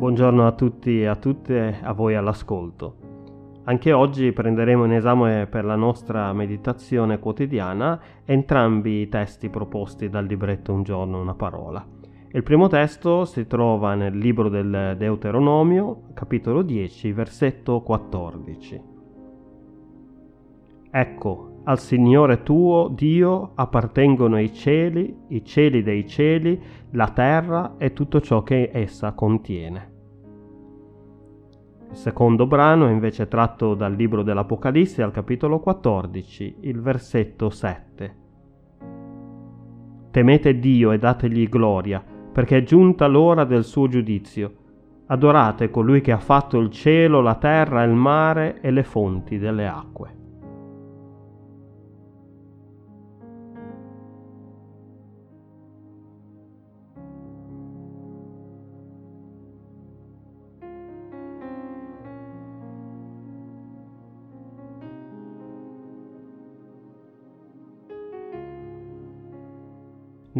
Buongiorno a tutti e a tutte, a voi all'ascolto. Anche oggi prenderemo in esame per la nostra meditazione quotidiana entrambi i testi proposti dal libretto Un giorno una parola. Il primo testo si trova nel libro del Deuteronomio, capitolo 10, versetto 14. Ecco, al Signore tuo Dio appartengono i cieli, i cieli dei cieli, la terra e tutto ciò che essa contiene. Il secondo brano è invece tratto dal libro dell'Apocalisse al capitolo 14, il versetto 7. Temete Dio e dategli gloria, perché è giunta l'ora del suo giudizio. Adorate colui che ha fatto il cielo, la terra, il mare e le fonti delle acque.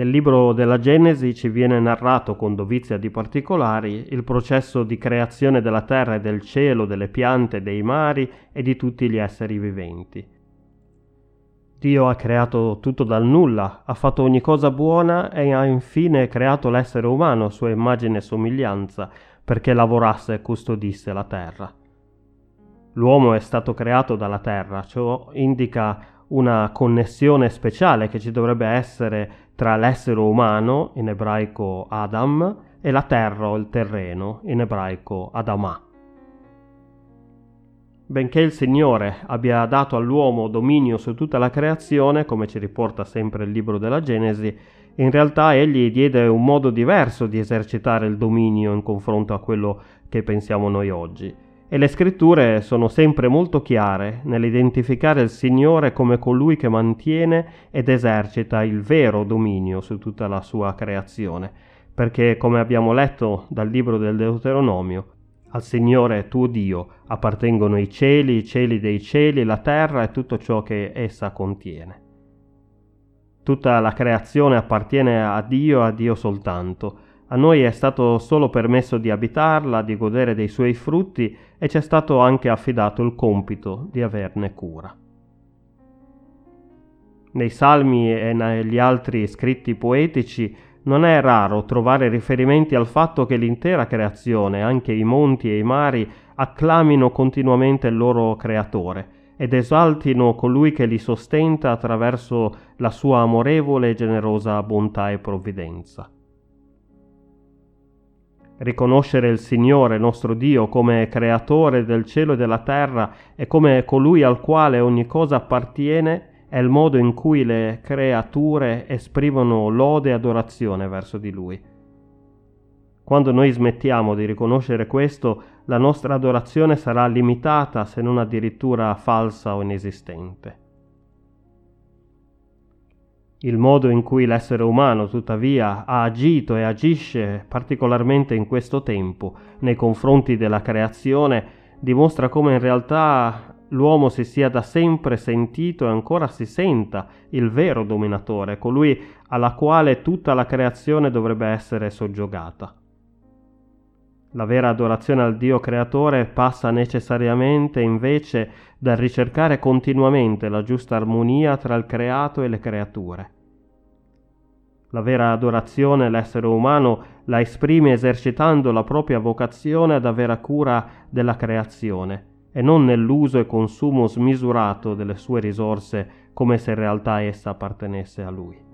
Nel libro della Genesi ci viene narrato con dovizia di particolari il processo di creazione della terra e del cielo, delle piante, dei mari e di tutti gli esseri viventi. Dio ha creato tutto dal nulla, ha fatto ogni cosa buona e ha infine creato l'essere umano a sua immagine e somiglianza perché lavorasse e custodisse la terra. L'uomo è stato creato dalla terra, ciò indica una connessione speciale che ci dovrebbe essere tra l'essere umano, in ebraico Adam, e la terra o il terreno, in ebraico Adamah. Benché il Signore abbia dato all'uomo dominio su tutta la creazione, come ci riporta sempre il libro della Genesi, in realtà egli diede un modo diverso di esercitare il dominio in confronto a quello che pensiamo noi oggi e le scritture sono sempre molto chiare nell'identificare il Signore come colui che mantiene ed esercita il vero dominio su tutta la sua creazione, perché come abbiamo letto dal libro del Deuteronomio, al Signore tuo Dio appartengono i cieli, i cieli dei cieli, la terra e tutto ciò che essa contiene. Tutta la creazione appartiene a Dio, a Dio soltanto, a noi è stato solo permesso di abitarla, di godere dei suoi frutti e ci è stato anche affidato il compito di averne cura. Nei salmi e negli altri scritti poetici non è raro trovare riferimenti al fatto che l'intera creazione, anche i monti e i mari, acclamino continuamente il loro creatore ed esaltino colui che li sostenta attraverso la sua amorevole e generosa bontà e provvidenza riconoscere il Signore nostro Dio come creatore del cielo e della terra e come colui al quale ogni cosa appartiene è il modo in cui le creature esprimono lode e adorazione verso di Lui. Quando noi smettiamo di riconoscere questo, la nostra adorazione sarà limitata se non addirittura falsa o inesistente. Il modo in cui l'essere umano, tuttavia, ha agito e agisce particolarmente in questo tempo nei confronti della creazione dimostra come in realtà l'uomo si sia da sempre sentito e ancora si senta il vero dominatore, colui alla quale tutta la creazione dovrebbe essere soggiogata. La vera adorazione al Dio creatore passa necessariamente invece dal ricercare continuamente la giusta armonia tra il creato e le creature. La vera adorazione l'essere umano la esprime esercitando la propria vocazione ad avere cura della creazione e non nell'uso e consumo smisurato delle sue risorse come se in realtà essa appartenesse a lui.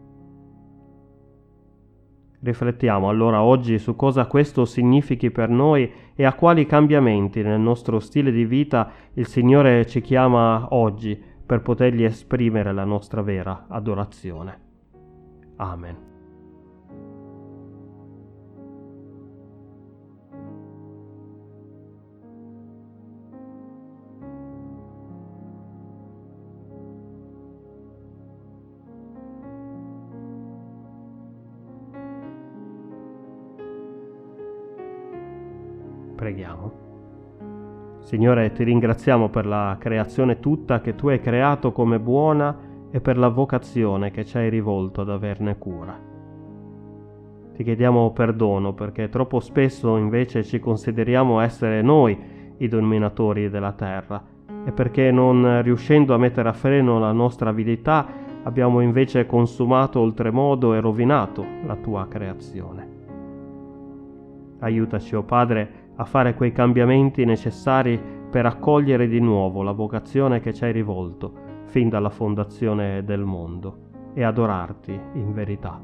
Riflettiamo allora oggi su cosa questo significhi per noi e a quali cambiamenti nel nostro stile di vita il Signore ci chiama oggi per potergli esprimere la nostra vera adorazione. Amen. Preghiamo. Signore, ti ringraziamo per la creazione tutta che tu hai creato come buona e per la vocazione che ci hai rivolto ad averne cura. Ti chiediamo perdono perché troppo spesso invece ci consideriamo essere noi i dominatori della terra e perché non riuscendo a mettere a freno la nostra avidità abbiamo invece consumato oltremodo e rovinato la tua creazione. Aiutaci, o oh Padre, a fare quei cambiamenti necessari per accogliere di nuovo la vocazione che ci hai rivolto fin dalla fondazione del mondo e adorarti in verità.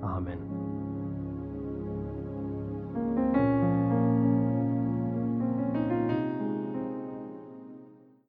Amen.